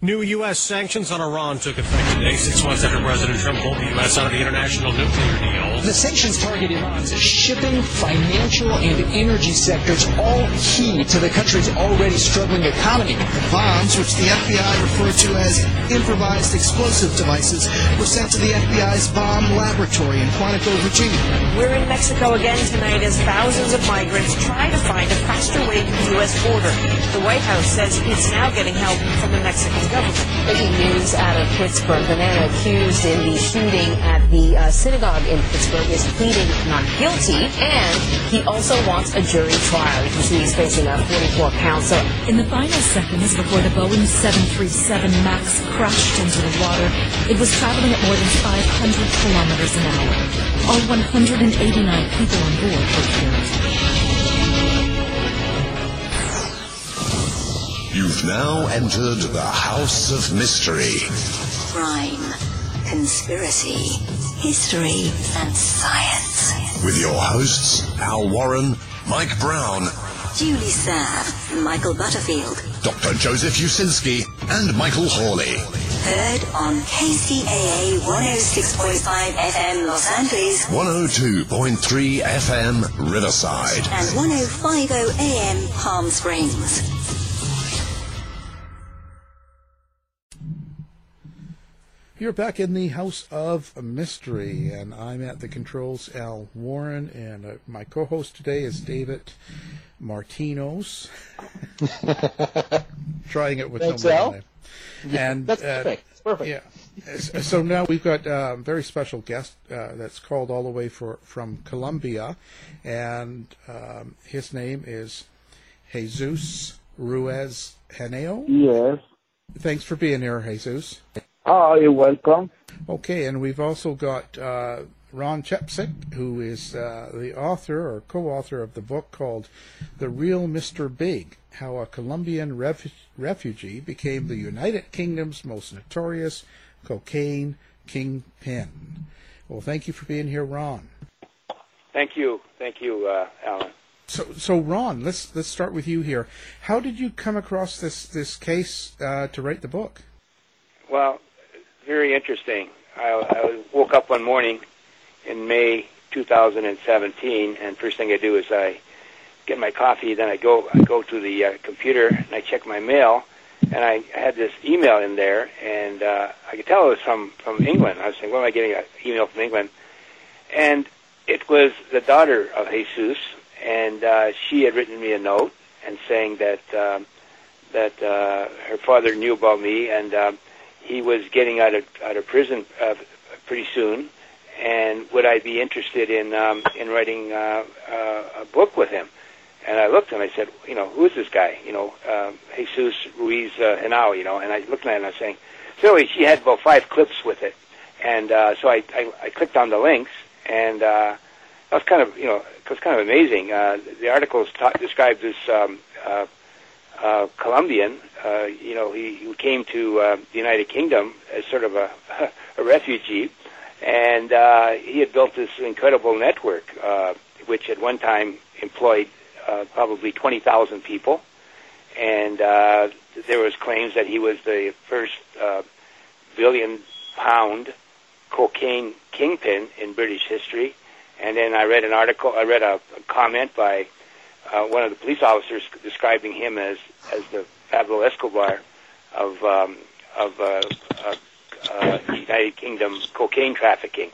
New U.S. sanctions on Iran took effect today, six months after President Trump pulled the U.S. out of the international nuclear deal. The sanctions target Iran's shipping, financial, and energy sectors, all key to the country's already struggling economy. The bombs, which the FBI referred to as improvised explosive devices, were sent to the FBI's bomb laboratory in Quantico, Virginia. We're in Mexico again tonight as thousands of migrants try to find a faster way to the U.S. border. The White House says it's now getting help from the Mexican government. News out of Pittsburgh. The man accused in the shooting at the uh, synagogue in Pittsburgh is pleading not guilty, and he also wants a jury trial. You can see he's facing uh, 44 counts. In the final seconds before the Boeing 737 MAX crashed into the water, it was traveling at more than 500 kilometers an hour. All 189 people on board were killed. You've now entered the House of Mystery. Crime, conspiracy, history, and science. With your hosts, Al Warren, Mike Brown, Julie Sav, Michael Butterfield. Dr. Joseph Usinski, and Michael Hawley. Heard on KCAA 106.5 FM Los Angeles 102.3 FM Riverside. and 1050 AM Palm Springs. You're back in the House of Mystery, and I'm at the controls, Al Warren, and uh, my co-host today is David Martinos. Trying it with Thanks, no Al. name. And That's uh, perfect. It's perfect. Yeah. So now we've got uh, a very special guest uh, that's called all the way for from Colombia, and um, his name is Jesus Ruiz Henao. Yes. Thanks for being here, Jesus. Oh, you're welcome. Okay, and we've also got uh, Ron Chepesiuk, who is uh, the author or co-author of the book called "The Real Mr. Big: How a Colombian Ref- Refugee Became the United Kingdom's Most Notorious Cocaine Kingpin." Well, thank you for being here, Ron. Thank you, thank you, uh, Alan. So, so Ron, let's let's start with you here. How did you come across this this case uh, to write the book? Well, very interesting. I, I woke up one morning in May 2017, and first thing I do is I get my coffee. Then I go I go to the uh, computer and I check my mail, and I had this email in there, and uh, I could tell it was from from England. I was saying, "What am I getting an email from England?" And it was the daughter of Jesus, and uh, she had written me a note and saying that um, that uh, her father knew about me, and um, he was getting out of out of prison uh, pretty soon, and would I be interested in um, in writing uh, uh, a book with him? And I looked and I said, you know, who is this guy? You know, uh, Jesus Ruiz uh, you know. And I looked at it and I was saying, so anyway, she had about five clips with it, and uh, so I, I I clicked on the links, and uh, that was kind of you know it was kind of amazing. Uh, the articles ta- described this um, uh, uh, Colombian. Uh, you know, he, he came to uh, the United Kingdom as sort of a, a refugee, and uh, he had built this incredible network, uh, which at one time employed uh, probably 20,000 people, and uh, there was claims that he was the first uh, billion pound cocaine kingpin in British history. And then I read an article, I read a, a comment by uh, one of the police officers describing him as as the Pablo Escobar of um, of uh, uh, uh, United Kingdom cocaine trafficking.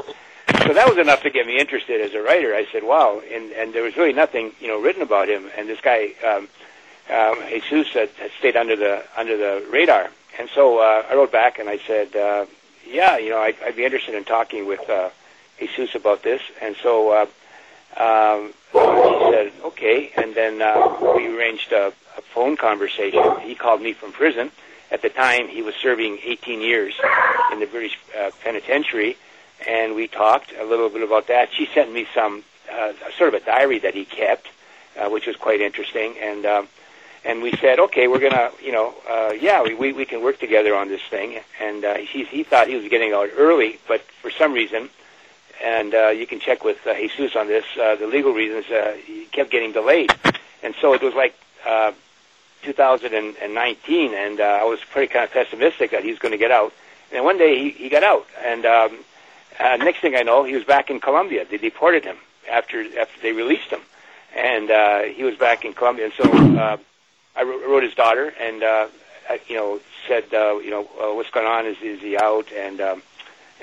So that was enough to get me interested as a writer. I said, "Wow!" And and there was really nothing, you know, written about him. And this guy, um, um, Jesus, had, had stayed under the under the radar. And so uh, I wrote back and I said, uh, "Yeah, you know, I'd, I'd be interested in talking with uh, Jesus about this." And so uh, um, he "Okay." And then uh, we arranged a, a phone conversation. He called me from prison. At the time, he was serving 18 years in the British uh, penitentiary, and we talked a little bit about that. She sent me some uh, sort of a diary that he kept, uh, which was quite interesting, and. Um, and we said, okay, we're gonna, you know, uh, yeah, we, we we can work together on this thing. And uh, he he thought he was getting out early, but for some reason, and uh, you can check with uh, Jesus on this, uh, the legal reasons, uh, he kept getting delayed, and so it was like uh, 2019, and uh, I was pretty kind of pessimistic that he was going to get out. And one day he he got out, and um, uh, next thing I know, he was back in Colombia. They deported him after after they released him, and uh, he was back in Colombia, and so. Uh, I wrote his daughter and uh, I, you know said uh, you know uh, what's going on is is he out and um,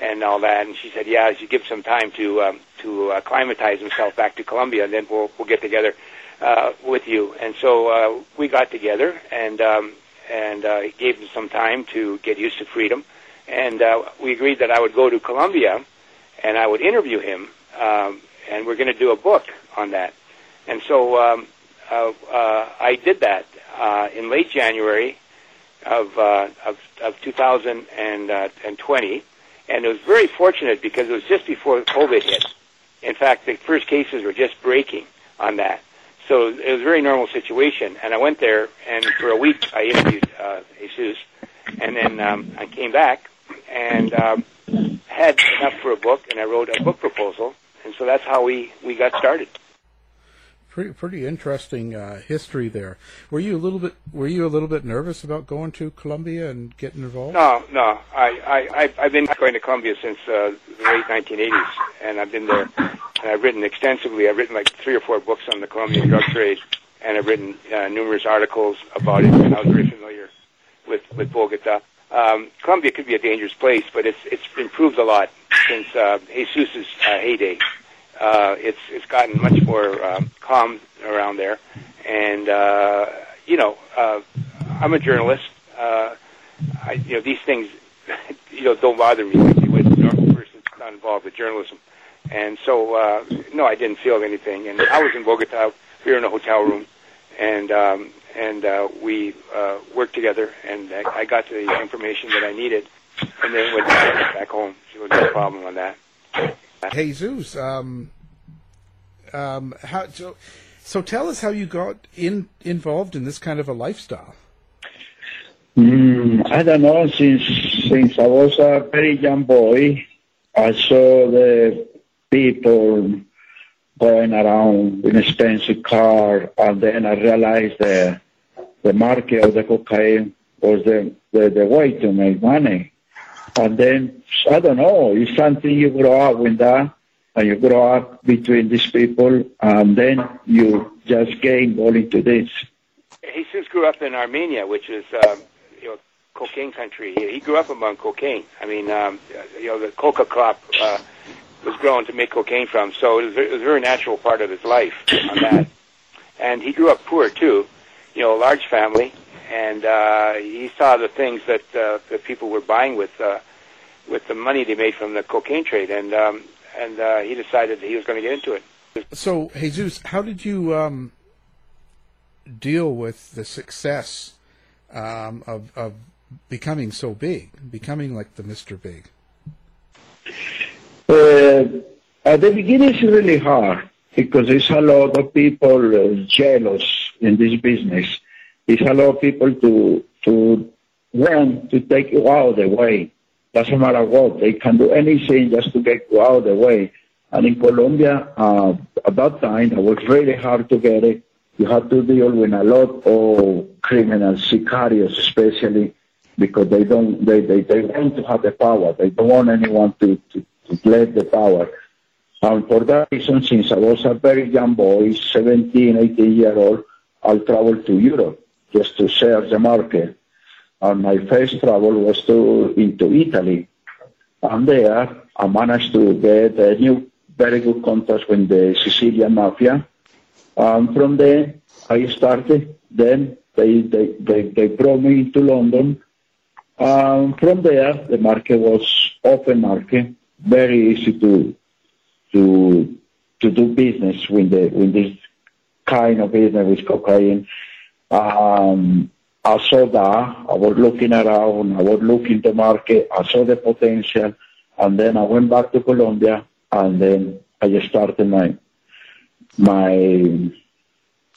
and all that. And she said yeah you give some time to um, to uh, acclimatize himself back to Colombia and then we'll we'll get together uh, with you. And so uh, we got together and um, and uh, gave him some time to get used to freedom. And uh, we agreed that I would go to Colombia and I would interview him um, and we're going to do a book on that. And so um, uh, uh, I did that uh, in late January of, uh, of, of 2020, and it was very fortunate because it was just before COVID hit. In fact, the first cases were just breaking on that. So it was a very normal situation, and I went there, and for a week I interviewed uh, Jesus, and then um, I came back and um, had enough for a book, and I wrote a book proposal, and so that's how we, we got started pretty pretty interesting uh, history there. Were you a little bit were you a little bit nervous about going to Colombia and getting involved? No, no. I I I've been going to Colombia since uh, the late 1980s, and I've been there. And I've written extensively. I've written like three or four books on the Colombian drug trade, and I've written uh, numerous articles about it. And I was very familiar with with Bogota. Um, Colombia could be a dangerous place, but it's it's improved a lot since uh, Jesus's uh, heyday uh, it's it's gotten much more um, calm around there, and uh, you know, uh, I'm a journalist. Uh, I, you know, these things, you know, don't bother me like they a normal person not involved with journalism. And so, uh, no, I didn't feel anything. And I was in Bogota. We were in a hotel room, and um, and uh, we uh, worked together. And I, I got the information that I needed, and then went back home. So no problem on that. Jesus, um, um, how so? So tell us how you got in involved in this kind of a lifestyle. Mm, I don't know. Since since I was a very young boy, I saw the people going around in expensive car, and then I realized the the market of the cocaine was the, the, the way to make money. And then I don't know. It's something you grow up with that, and you grow up between these people, and then you just get involved into this. Jesus grew up in Armenia, which is um, you know cocaine country. He, he grew up among cocaine. I mean, um, you know, the coca crop uh, was grown to make cocaine from, so it was, it was a very natural part of his life on that. And he grew up poor too, you know, a large family, and uh, he saw the things that uh, that people were buying with uh, with the money they made from the cocaine trade, and um, and uh, he decided that he was going to get into it. So, Jesus, how did you um, deal with the success um, of of becoming so big, becoming like the Mister Big? Uh, at the beginning, it's really hard because there's a lot of people uh, jealous in this business. There's a lot of people to to want to take you out of the way. Doesn't matter what, they can do anything just to get you out of the way. And in Colombia, uh, at that time, it was really hard to get it. You had to deal with a lot of criminals, sicarios especially, because they don't they, they, they want to have the power. They don't want anyone to, to, to let the power. And for that reason, since I was a very young boy, 17, 18 year old, I traveled to Europe just to share the market. And my first travel was to into Italy. And there, I managed to get a new, very good contacts with the Sicilian mafia. And from there, I started. Then they, they, they, they brought me to London. Um, from there, the market was open market, very easy to to to do business with the with this kind of business with cocaine. Um, I saw that. I was looking around. I was looking the market. I saw the potential, and then I went back to Colombia, and then I just started my my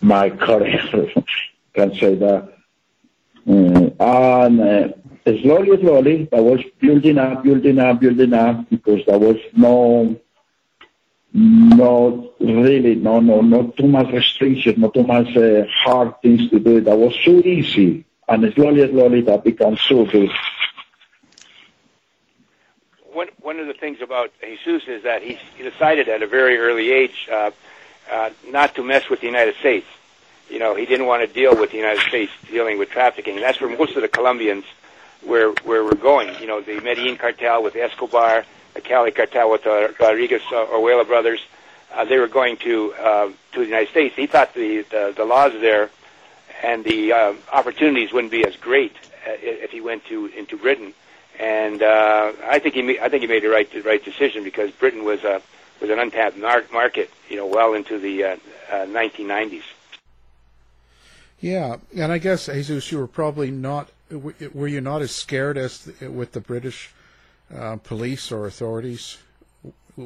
my career. can say that. Mm, and uh, slowly, slowly, I was building up, building up, building up because there was no not really, no, no, not too much restriction, not too much uh, hard things to do. That was so easy, and slowly, slowly, that becomes so good. One one of the things about Jesus is that he, he decided at a very early age uh, uh, not to mess with the United States. You know, he didn't want to deal with the United States dealing with trafficking. That's where most of the Colombians where where we're going. You know, the Medellin cartel with Escobar the Cali cartel with the Rodriguez uh, Orejuela brothers. Uh, they were going to uh, to the United States. He thought the the, the laws there and the uh, opportunities wouldn't be as great uh, if he went to into Britain. And uh, I think he I think he made the right the right decision because Britain was a was an untapped mar- market, you know, well into the uh, uh, 1990s. Yeah, and I guess Jesus, you were probably not. Were you not as scared as the, with the British uh, police or authorities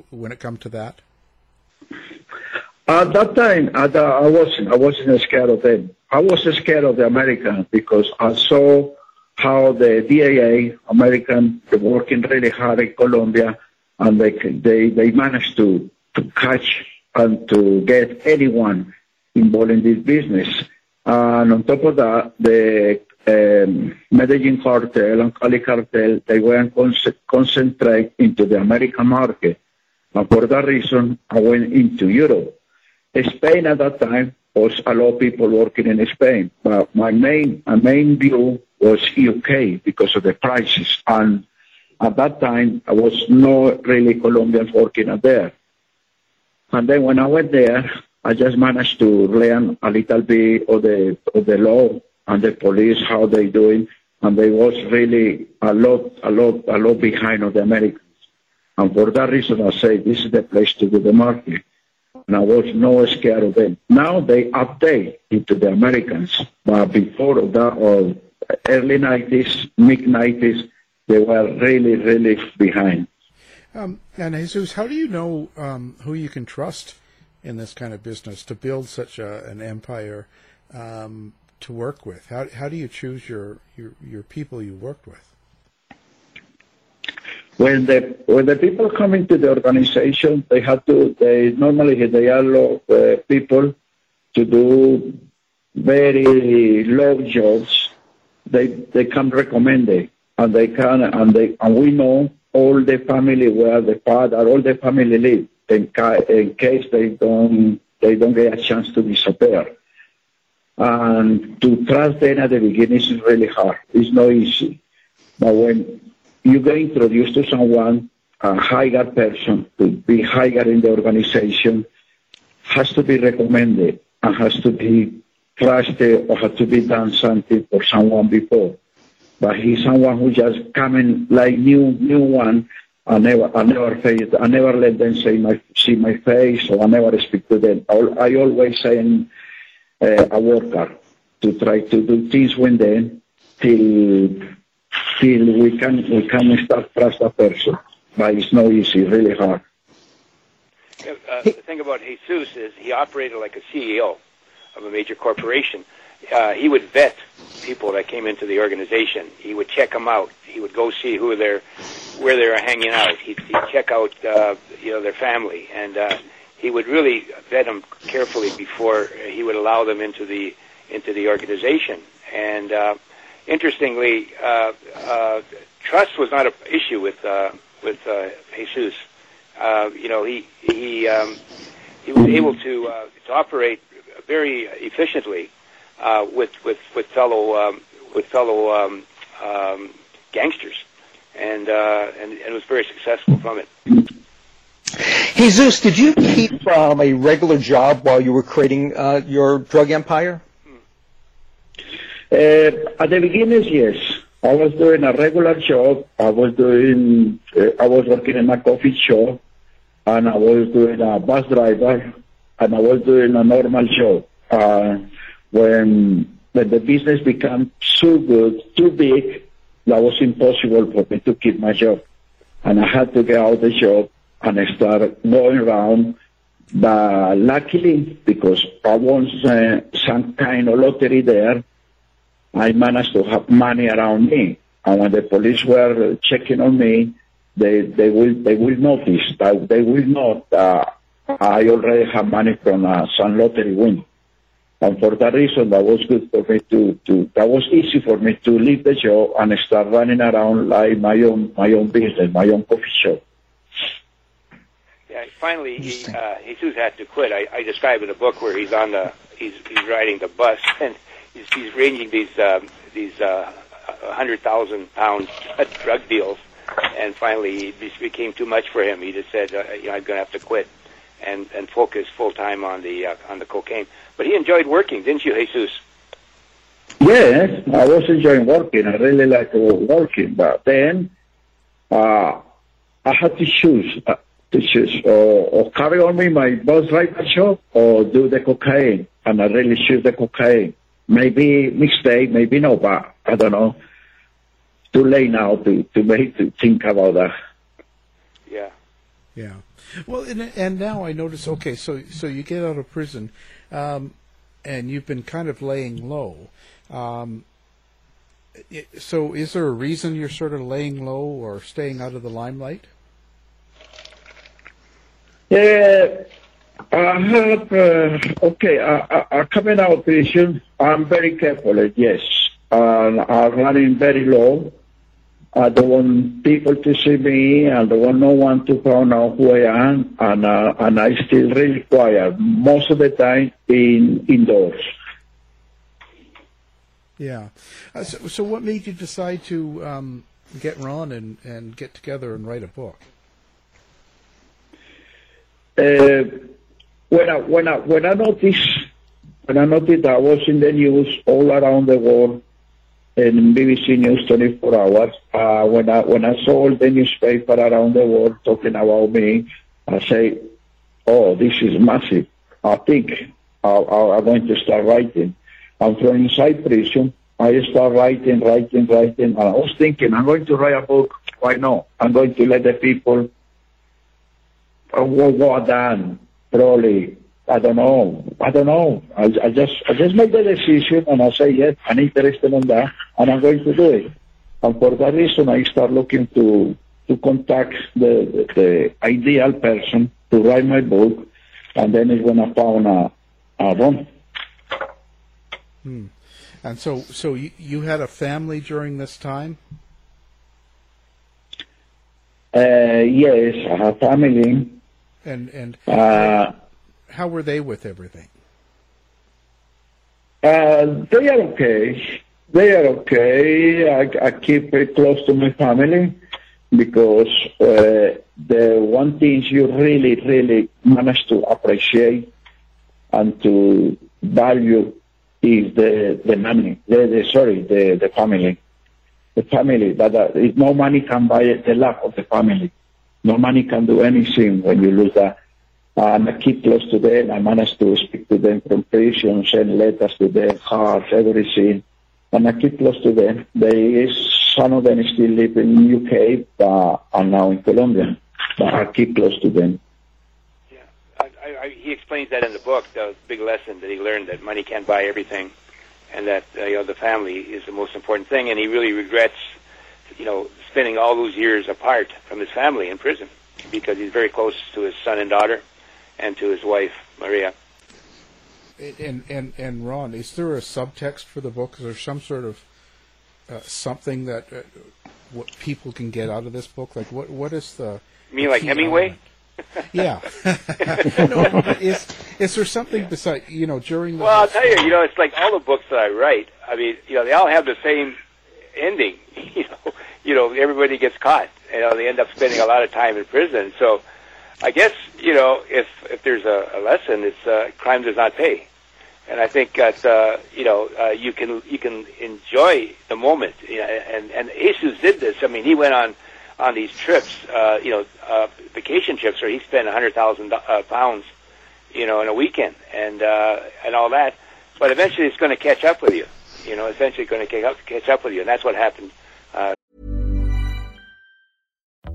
when it come to that? At that time, at the, I wasn't. I wasn't scared of them. I was scared of the Americans because I saw how the DEA, American, they working really hard in Colombia, and they they they managed to to catch and to get anyone involved in this business. And on top of that, the Um, Medellin cartel and Cali cartel, they con- concentrate into the American market. And for that reason, I went into Europe. Spain at that time was a lot of people working in Spain, but my main, my main view was UK because of the prices. And at that time, I was not really Colombians working out there. And then when I went there, I just managed to learn a little bit of the of the law and the police how they doing, and they was really a lot, a lot, a lot behind of the Americans. And for that reason, I say this is the place to do the market. And I was no scared of them. Now they update into the Americans, but before that, or early 90s, mid 90s, they were really, really behind. Um, and Jesus, how do you know um, who you can trust in this kind of business to build such a, an empire? Um, to work with? How how do you choose your your, your people you worked with? When the when the people come into the organization, they have to. They normally they allow uh, people to do very low jobs. They they can recommend it, and they can and they and we know all the family where the father, all the family live in, ca- in case they don't they don't get a chance to disappear. And to trust them at the beginning is really hard. It's not easy. But when you get introduced to someone, a higher person to be higher in the organization, has to be recommended and has to be trusted or has to be done something for someone before. But he's someone who just coming like new new one. I never I never face I never let them say my see my face or I never speak to them. I, I always say a worker to try to do things with them till till we can we can start trust a person. But it's not easy, really hard. Uh, the thing about Jesus is he operated like a CEO of a major corporation. Uh, he would vet people that came into the organization. He would check them out. He would go see who they're, where they were hanging out. He'd, he'd check out, uh, you know, their family, and uh, he would really vet them carefully before he would allow them into the into the organization. And uh, interestingly, uh, uh, trust was not an issue with uh, with uh, Jesus. Uh, you know, he he um, he was able to uh, to operate very efficiently uh, with with with fellow um, with fellow um, um, gangsters, and, uh, and and was very successful from it. Jesus, did you keep um, a regular job while you were creating uh, your drug empire? Uh, at the beginning, yes. I was doing a regular job. I was doing, uh, I was working in a coffee shop, and I was doing a bus driver, and I was doing a normal job. Uh, when when the business became so good, too big, that was impossible for me to keep my job, and I had to get out of the job and start going around. But luckily, because I won uh, some kind of lottery there, I managed to have money around me. And when the police were checking on me, they they will they will notice that they will not. Uh, I already have money from uh, some lottery win, and for that reason, that was good for me to to. That was easy for me to leave the job and start running around like my own my own business, my own coffee shop. Yeah, finally, he, uh, Jesus had to quit. I, I describe in the book where he's on the he's he's riding the bus and he's, he's arranging these um, these uh, hundred thousand pound drug deals, and finally it became too much for him. He just said, uh, you know, I'm going to have to quit and and focus full time on the uh, on the cocaine. But he enjoyed working, didn't you, Jesus? Yes, I was enjoying working. I really like working, but then uh, I had to choose. Uh, to choose or, or carry on with my bus driver job or do the cocaine. And I really choose the cocaine. Maybe mistake, maybe no, but I don't know. Too late now to, to make to think about that. Yeah. Yeah. Well, and, and now I notice. Okay, so so you get out of prison, um, and you've been kind of laying low. Um, it- so, is there a reason you're sort of laying low or staying out of the limelight? Yeah, I have, uh, okay, I, I, coming out prison, I'm very careful, uh, yes. And I'm running very low. I don't want people to see me. I don't want no one to find out who I am. And, uh, and I still really quiet, most of the time in indoors. Yeah. Uh, so, so, what made you decide to um, get Ron and, and get together and write a book? Uh, when I when I when I noticed when I noticed I was in the news all around the world in BBC News 24 hours. Uh, when I when I saw the newspaper around the world talking about me, I say, "Oh, this is massive." I think I, I'm going to start writing. And from inside prison, I start writing, writing, writing. And I was thinking, I'm going to write a book. Why not? I'm going to let the people what, done. Probably, I don't know. I don't know. I, I just, I just made the decision and I say, yes, I'm interested in that and I'm going to do it. And for that reason, I start looking to, to contact the, the, the ideal person to write my book. And then is when I found a, a. Hmm. And so, so you, you had a family during this time? Uh, yes, I have family. And and Uh, how were they with everything? Uh, they are okay. They are okay. I, I keep it close to my family because uh, the one thing you really, really manage to appreciate and to value is the the money. The, the sorry, the the family. The family. That uh, no money can buy the love of the family. No money can do anything when you lose that. And I keep close to them. I manage to speak to them from prison, send letters to them, cards, everything. And I keep close to them. They, some of them still live in the UK, but are now in Colombia. But I keep close to them. I, I, he explains that in the book, the big lesson that he learned that money can't buy everything, and that uh, you know the family is the most important thing, and he really regrets, you know, spending all those years apart from his family in prison because he's very close to his son and daughter, and to his wife Maria. and and and Ron, is there a subtext for the book? Is there some sort of uh, something that uh, what people can get out of this book? Like what what is the? You mean like Hemingway? yeah. no, is is there something beside you know during the? Well, I'll tell you, you know, it's like all the books that I write. I mean, you know, they all have the same ending. You know, you know, everybody gets caught. You know, they end up spending a lot of time in prison. So, I guess you know, if if there's a, a lesson, it's uh, crime does not pay. And I think that uh, you know uh, you can you can enjoy the moment. You know, and and Jesus did this. I mean, he went on on these trips, uh, you know, uh, vacation trips where he spent a hundred thousand uh, pounds, you know, in a weekend and uh, and all that. But eventually, it's going to catch up with you. You know, eventually, going to catch up, catch up with you, and that's what happened.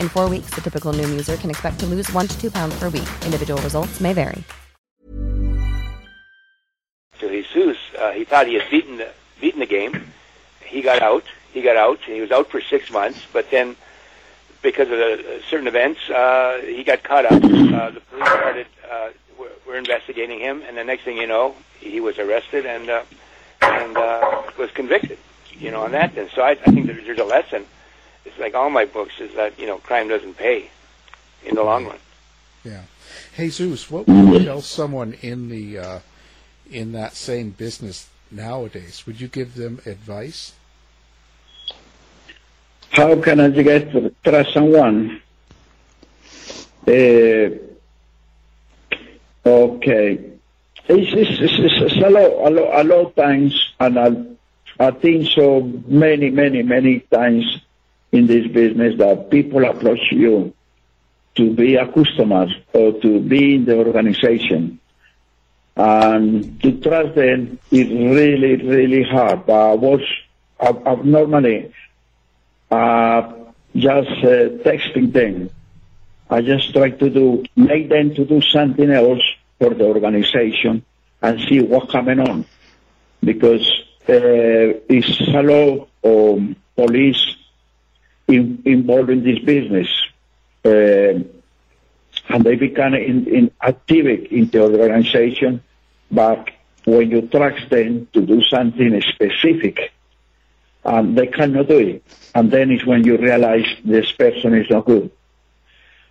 In four weeks, the typical Noom user can expect to lose one to two pounds per week. Individual results may vary. to Jesus, uh, he thought he had beaten the, beaten the game. He got out. He got out. He was out for six months, but then because of the, uh, certain events, uh, he got caught up. Uh, the police started uh, were, were investigating him, and the next thing you know, he was arrested and uh, and uh, was convicted. You know, on that. And so I, I think there's, there's a lesson. It's like all my books is that you know crime doesn't pay in the long run. Yeah. Hey Jesus, what would you tell someone in the uh, in that same business nowadays? Would you give them advice? How can I get to trust someone? Uh, okay. It's, it's, it's, it's a, lot, a, lot, a lot of times, and I, I think so many, many, many times in this business that people approach you to be a customer or to be in the organization. And to trust them is really, really hard. I was I, I normally uh, just uh, texting them. I just try to do make them to do something else for the organization and see what's coming on, because uh, it's lot of police in, involved in this business. Uh, and they become in, in active in the organization, but when you trust them to do something specific, um, they cannot do it. And then it's when you realize this person is not good.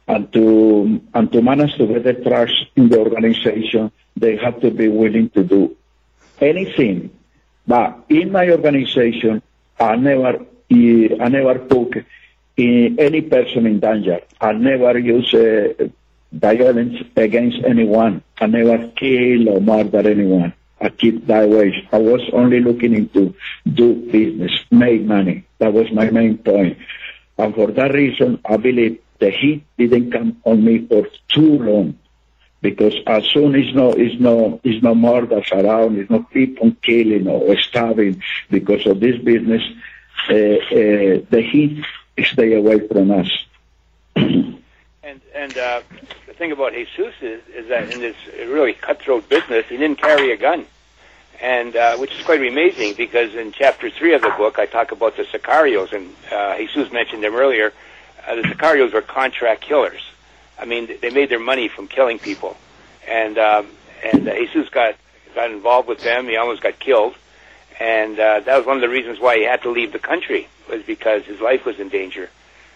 And to, and to manage to get the trust in the organization, they have to be willing to do anything. But in my organization, I never, I never put any person in danger. I never use uh, violence against anyone. I never kill or murder anyone. I keep that way. I was only looking into do business, make money. That was my main point. And for that reason, I believe the heat didn't come on me for too long. Because as soon as no, is no, is no murders around, is no people killing or stabbing because of this business, the heat stay away from us. and and uh, the thing about Jesus is, is that in this really cutthroat business, he didn't carry a gun, and uh, which is quite amazing because in chapter three of the book, I talk about the sicarios, and uh, Jesus mentioned them earlier. Uh, the sicarios were contract killers. I mean, they made their money from killing people, and um, and uh, Jesus got got involved with them. He almost got killed, and uh, that was one of the reasons why he had to leave the country was because his life was in danger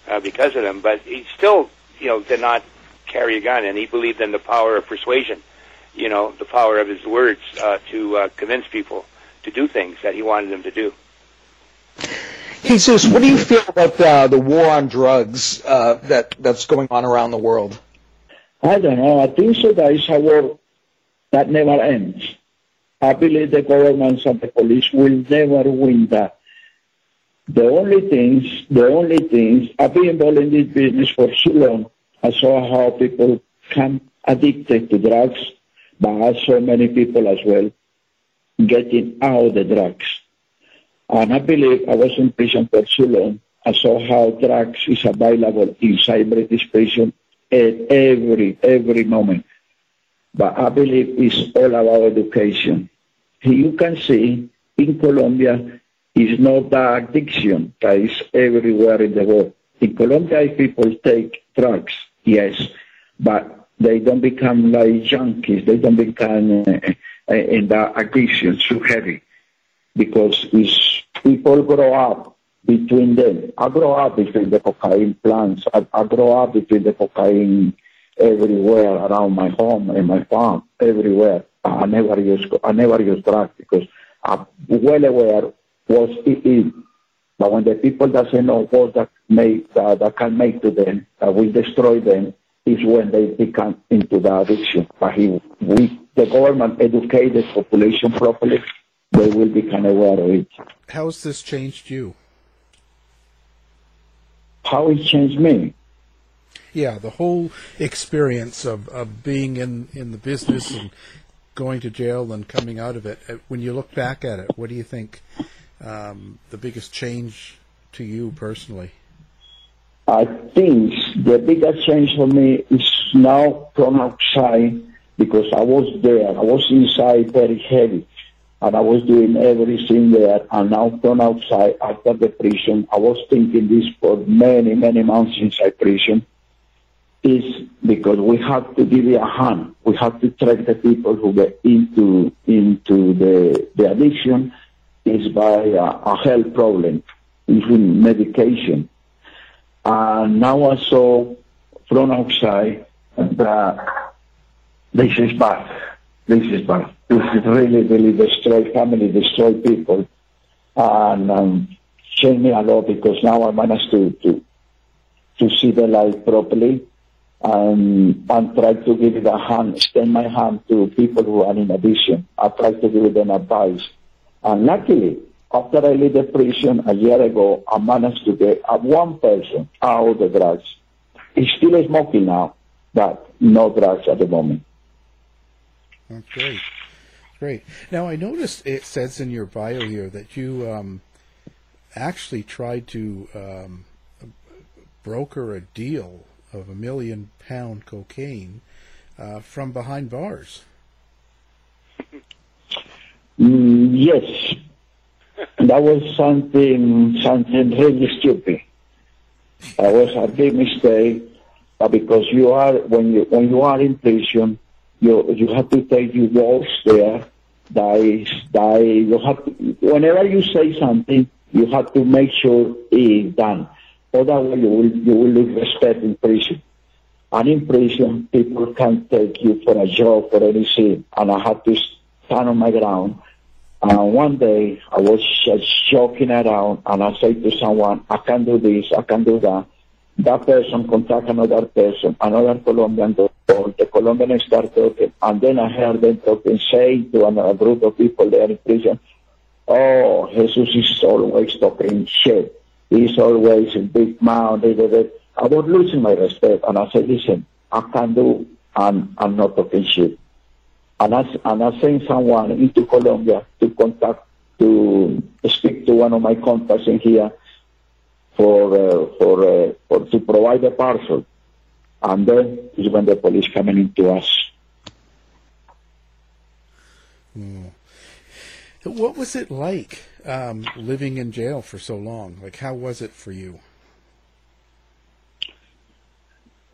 uh, because of them. But he still, you know, did not carry a gun, and he believed in the power of persuasion. You know, the power of his words uh, to uh, convince people to do things that he wanted them to do. Jesus, what do you feel about uh, the war on drugs uh, that that's going on around the world? I don't know. I think so. That is a war that never ends. I believe the governments and the police will never win that. The only things, the only things, I've been involved in this business for so long. I saw how people become addicted to drugs, but I saw many people as well getting out the drugs. And I believe I was in prison for so long. I saw how drugs is available inside British prison at every, every moment. But I believe it's all about education. You can see in Colombia, it's not the addiction that is everywhere in the world. In Colombia, people take drugs, yes, but they don't become like junkies. They don't become uh, in the addiction too heavy because it's people grow up between them. I grow up between the cocaine plants. I, I grow up between the cocaine everywhere around my home and my farm, everywhere. I never use I never use drugs because I'm well aware what it is. But when the people doesn't know what that make that, that can make to them, that will destroy them, is when they become into the addiction. But if we, the government educate the population properly, they will become aware of it. How has this changed you? How it changed me? Yeah, the whole experience of, of being in, in the business and going to jail and coming out of it. Uh, when you look back at it, what do you think um, the biggest change to you personally? I think the biggest change for me is now from outside because I was there. I was inside very heavy and I was doing everything there. And now from outside after the prison, I was thinking this for many, many months inside prison is because we have to give it a hand. We have to track the people who get into into the, the addiction is by a, a health problem, even medication. And now I saw from outside that this is bad. This is bad. This is really, really destroy family, destroy people, and um, changed me a lot because now I managed to to to see the life properly and, and try to give it a hand, extend my hand to people who are in addiction. I try to give them advice. And luckily, after I left the prison a year ago, I managed to get one person out of the drugs. He's still smoking now, but no drugs at the moment. Okay, great. Great. Now, I noticed it says in your bio here that you um, actually tried to um, broker a deal of a million pound cocaine uh, from behind bars. Mm, yes, that was something something really stupid. That was a big mistake uh, because you are when you when you are in prison, you you have to take your votes there. That is, is, you have to, whenever you say something, you have to make sure it is done. Otherwise, you will you will lose respect in prison. And in prison, people can't take you for a job or anything. And I had to stand on my ground And one day I was just joking around and I said to someone, I can do this, I can do that. That person contact another person, another Colombian doctor, the Colombian start talking, and then I heard them talking, say to another group of people there in prison, oh, Jesus is always talking shit. He's always in big da." I was losing my respect, and I said, listen, I can do, and I'm not talking shit. And I, and I sent someone into Colombia to contact, to speak to one of my contacts in here for, uh, for, uh, for, to provide a parcel. And then is when the police coming into us. Mm. What was it like um, living in jail for so long? Like, how was it for you?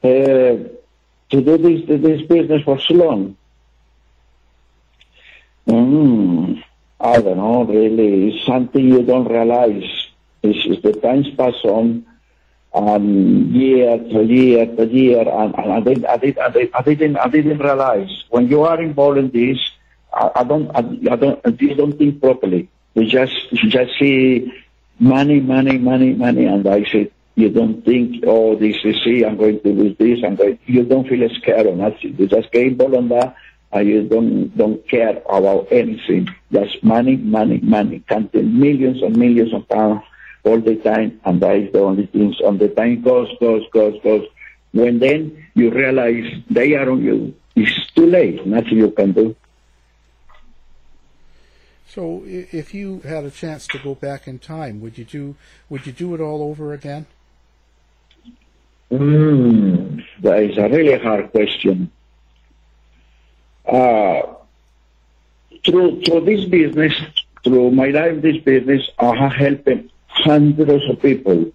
Uh, to do this, this business for so long. Mm, I don't know, really. It's something you don't realize. It's, it's the times pass on, and year to year to year, and, and I, did, I, did, I, did, I didn't, I didn't realize when you are involved in this, I, I don't, I, I don't, you don't think properly. You just, you just see money, money, money, money, and I said, you don't think, oh, this is it, I'm going to lose this, I'm going, you don't feel scared or nothing. You just involved on that, and you don't, don't care about anything. Just money, money, money, counting millions and millions of pounds all the time, and that is the only things. On the time goes, goes, goes, goes. When then you realize they are on you, it's too late, nothing you can do. So, if you had a chance to go back in time, would you do would you do it all over again? Mm, that is a really hard question. Uh, through through this business, through my life, this business, I have helped hundreds of people.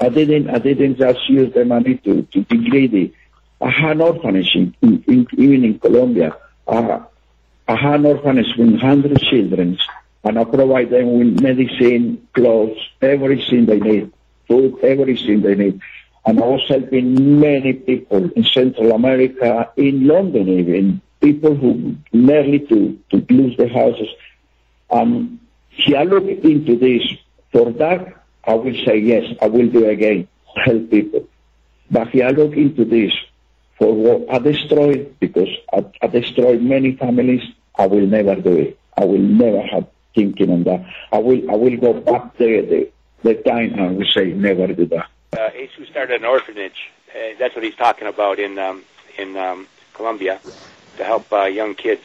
I didn't I didn't just use the money to, to be greedy. I had an orphanage in, in, even in Colombia. Uh, had an orphanage with hundred children, and I provide them with medicine, clothes, everything they need, food, everything they need. And I was helping many people in Central America, in London even, people who nearly to, to lose their houses. Um, if I look into this, for that, I will say yes, I will do again, help people. But if I look into this, for what I destroyed, because I, I destroyed many families, I will never do it. I will never have thinking on that. I will, I will go back there the, the time and I will say never do that. Uh, Jesus started an orphanage. Uh, that's what he's talking about in um, in um, Colombia to help uh, young kids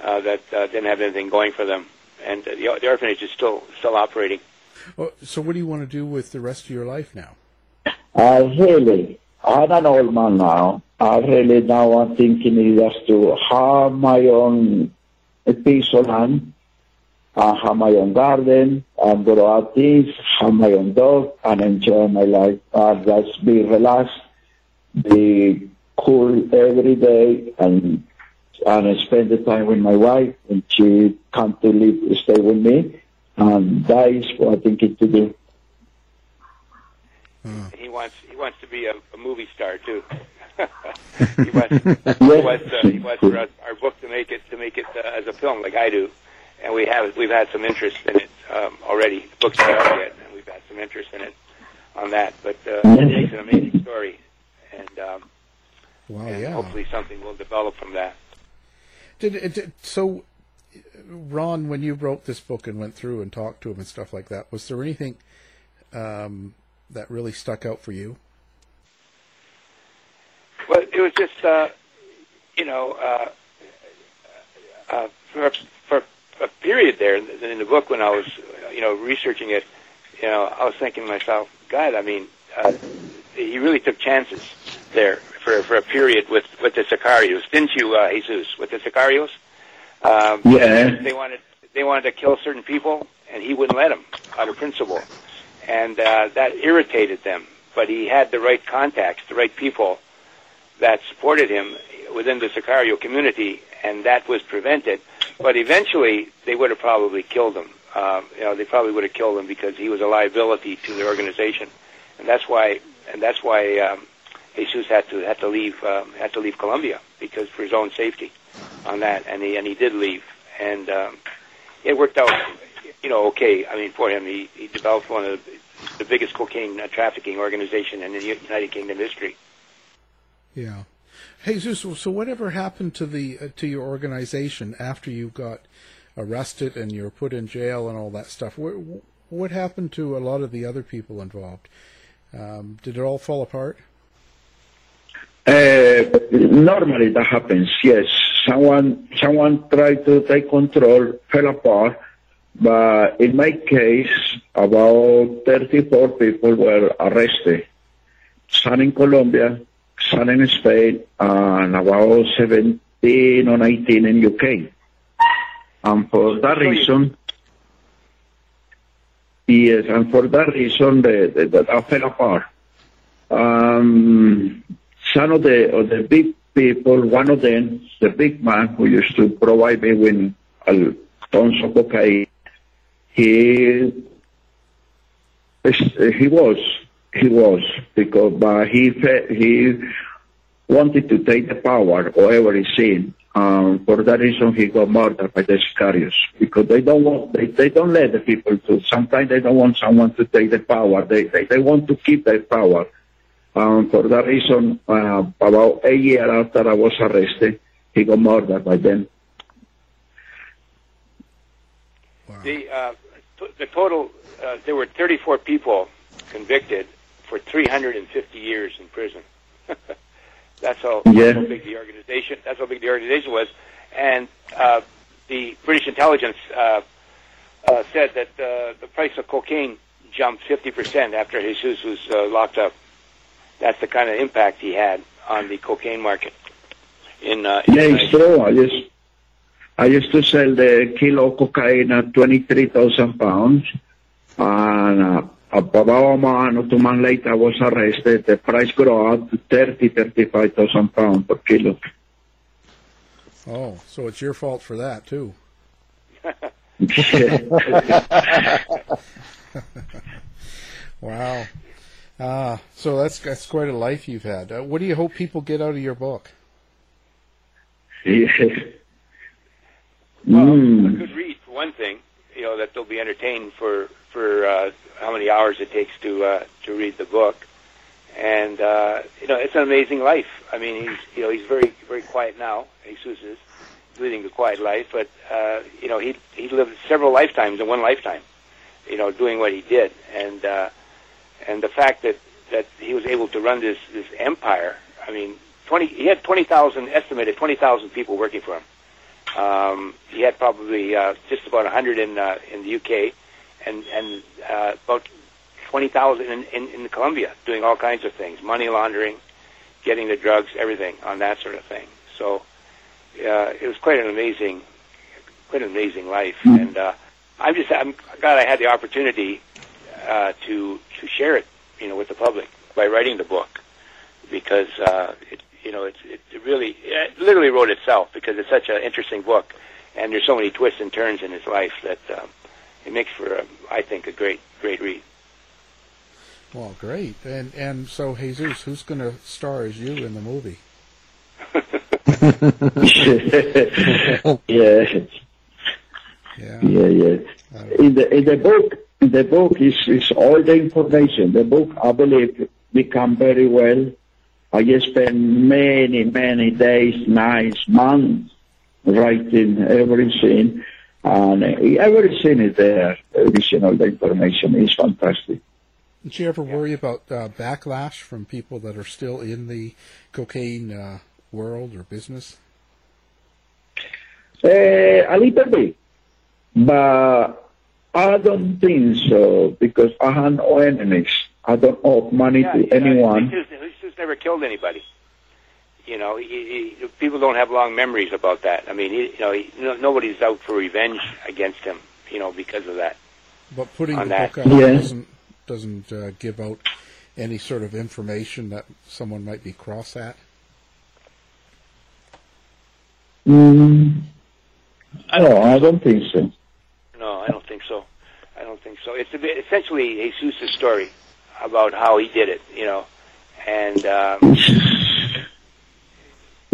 uh, that uh, didn't have anything going for them, and uh, the, the orphanage is still still operating. Oh, so, what do you want to do with the rest of your life now? I really, I'm an old man now. I really now I'm thinking is just to have my own piece of land, I have my own garden, and grow out things, have my own dog, and enjoy my life. Uh, just be relaxed, be cool every day, and and I spend the time with my wife, and she come to live, stay with me, and that is what I think it to do. And he wants he wants to be a, a movie star too. he wants he wants, uh, he wants for us, our book to make it to make it uh, as a film like I do, and we have we've had some interest in it um, already. The book's not out yet, and we've had some interest in it on that. But uh, it makes an amazing story, and um, Wow, and yeah. hopefully something will develop from that. Did, it- did so? Ron, when you wrote this book and went through and talked to him and stuff like that, was there anything um, that really stuck out for you? Well, it was just, uh, you know, uh, uh, for, for a period there in the, in the book when I was, uh, you know, researching it, you know, I was thinking to myself, God, I mean, uh, he really took chances there for for a period with with the Sicarios, didn't you, uh, Jesus? With the Sicarios, um, Yeah. they wanted they wanted to kill certain people, and he wouldn't let them out of principle, and uh, that irritated them. But he had the right contacts, the right people that supported him within the Sicario community, and that was prevented. But eventually, they would have probably killed him. Um, you know, they probably would have killed him because he was a liability to the organization, and that's why, and that's why um, Jesus had to had to leave um, had to leave Colombia because for his own safety on that, and he and he did leave, and um, it worked out, you know, okay. I mean, for him, he, he developed one of the, the biggest cocaine uh, trafficking organization in the United Kingdom history. Yeah. Jesus, so whatever happened to the uh, to your organization after you got arrested and you were put in jail and all that stuff? What, what happened to a lot of the other people involved? Um, did it all fall apart? Uh, normally that happens. Yes, someone someone tried to take control, fell apart. But in my case, about 34 people were arrested. Some in Colombia, some in Spain, and about 17 or 19 in UK. And for that reason, yes, and for that reason, the, the, the, that fell apart. Um, some of the of the big people, one of them, the big man who used to provide me with uh, tons of cocaine, he he was he was because but he he wanted to take the power wherever he's seen. Um, for that reason, he got murdered by the Sicarios because they don't want they, they don't let the people to. Sometimes they don't want someone to take the power. They they, they want to keep their power. Um, for that reason, uh, about a year after I was arrested, he got murdered by them. Wow. The uh, t- the total uh, there were 34 people convicted for 350 years in prison. that's how, Yeah. how big the organization. That's how big the organization was, and uh, the British intelligence uh, uh, said that uh, the price of cocaine jumped 50 percent after Jesus was uh, locked up. That's the kind of impact he had on the cocaine market. In, uh, in Yeah, it's true. Used, I used to sell the kilo cocaine at 23,000 pounds. And uh, about a month or two months later, I was arrested. The price grew up to 30, 35,000 pounds per kilo. Oh, so it's your fault for that too. wow. Uh, so that's that's quite a life you've had. Uh, what do you hope people get out of your book? Yeah. Well, Mm. a good read for one thing. You know that they'll be entertained for for uh, how many hours it takes to uh, to read the book, and uh, you know it's an amazing life. I mean, he's you know he's very very quiet now. Jesus is leading a quiet life, but uh, you know he he lived several lifetimes in one lifetime. You know, doing what he did, and uh, and the fact that that he was able to run this this empire. I mean, twenty he had twenty thousand estimated twenty thousand people working for him. Um, he had probably uh, just about 100 in uh, in the UK, and and uh, about 20,000 in, in in Colombia, doing all kinds of things, money laundering, getting the drugs, everything on that sort of thing. So uh, it was quite an amazing, quite an amazing life, and uh, I'm just I'm glad I had the opportunity uh, to to share it, you know, with the public by writing the book, because uh, it, you know it's it, it really it literally wrote itself because it's such an interesting book, and there's so many twists and turns in his life that um, it makes for a, I think a great great read. Well, great. And and so Jesus, who's going to star as you in the movie? yeah. Yeah. Yeah, yeah. In the in the book, in the book is is all the information. The book, I believe, become very well. I just spent many, many days, nights, months writing everything, and everything is there. Additional the information is fantastic. Did you ever worry about uh, backlash from people that are still in the cocaine uh, world or business? Uh, a little bit, but I don't think so because I have no enemies. I don't owe money yeah, to you know, anyone. He's just, never killed anybody. You know, he, he, people don't have long memories about that. I mean, he, you know, he, no, nobody's out for revenge against him. You know, because of that. But putting On the that. book out Yeah. doesn't doesn't uh, give out any sort of information that someone might be cross at. Mm, no, I don't think so. No, I don't think so. I don't think so. It's a bit, essentially Jesus' story about how he did it, you know, and um,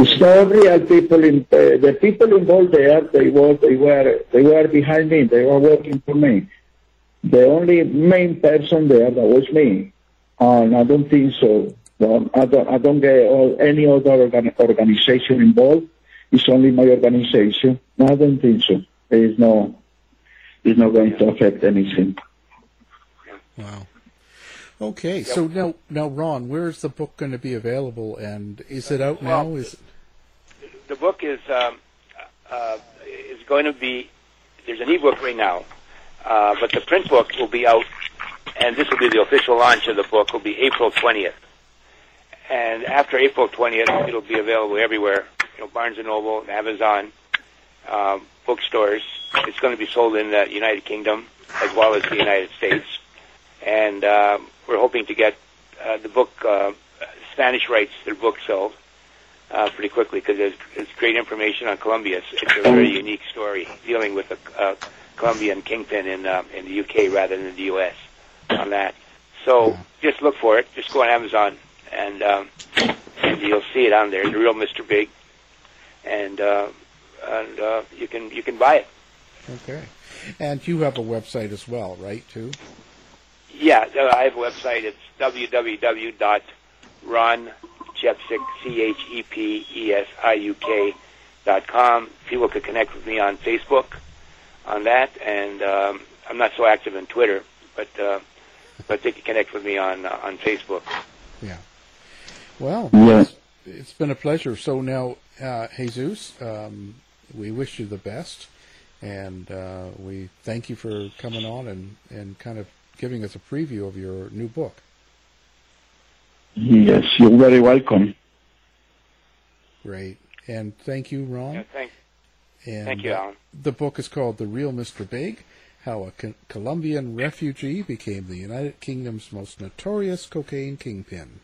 It's not real people in uh, the people involved there. They were they were they were behind me. They were working for me. The only main person there that was me, and I don't think so. No, I don't I don't get all, any other organ, organization involved. It's only my organization. No, I don't think so. There is no. It's not going to affect anything. Wow. Okay, so now, now, Ron, where is the book going to be available, and is it out now? Well, Is The book is um, uh, is going to be. There's an ebook right now, uh, but the print book will be out, and this will be the official launch of the book. Will be April 20th, and after April 20th, it'll be available everywhere. You know, Barnes and Noble, Amazon, um, bookstores. It's going to be sold in the United Kingdom as well as the United States, and um, we're hoping to get uh, the book uh, Spanish rights to the book sold uh, pretty quickly because there's, there's great information on Colombia. It's, it's a very unique story dealing with a uh, Colombian kingpin in uh, in the UK rather than the US on that. So just look for it. Just go on Amazon and um, and you'll see it on there. The real Mr. Big, and uh, and uh, you can you can buy it. okay, and you have a website as well, right? Too. Yeah, I have a website. It's www.ronchepesiuk, C-H-E-P-E-S-I-U-K dot com. People could connect with me on Facebook on that, and um, I'm not so active on Twitter, but uh, but they can connect with me on uh, on Facebook. Yeah. Well, Yeah. it's, it's been a pleasure. So now, uh, Jesus, um, we wish you the best, and uh, we thank you for coming on and, and kind of giving us a preview of your new book. Yes, you're very welcome. Great. And thank you, Ron. Yeah, thank, And thank you, Alan. The book is called The Real Mr. Big How a Co- Colombian Refugee Became the United Kingdom's Most Notorious Cocaine Kingpin.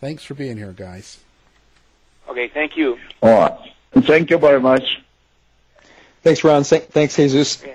Thanks for being here, guys. Okay, thank you. All right. Thank you very much. Thanks, Ron. Thanks, Jesus. To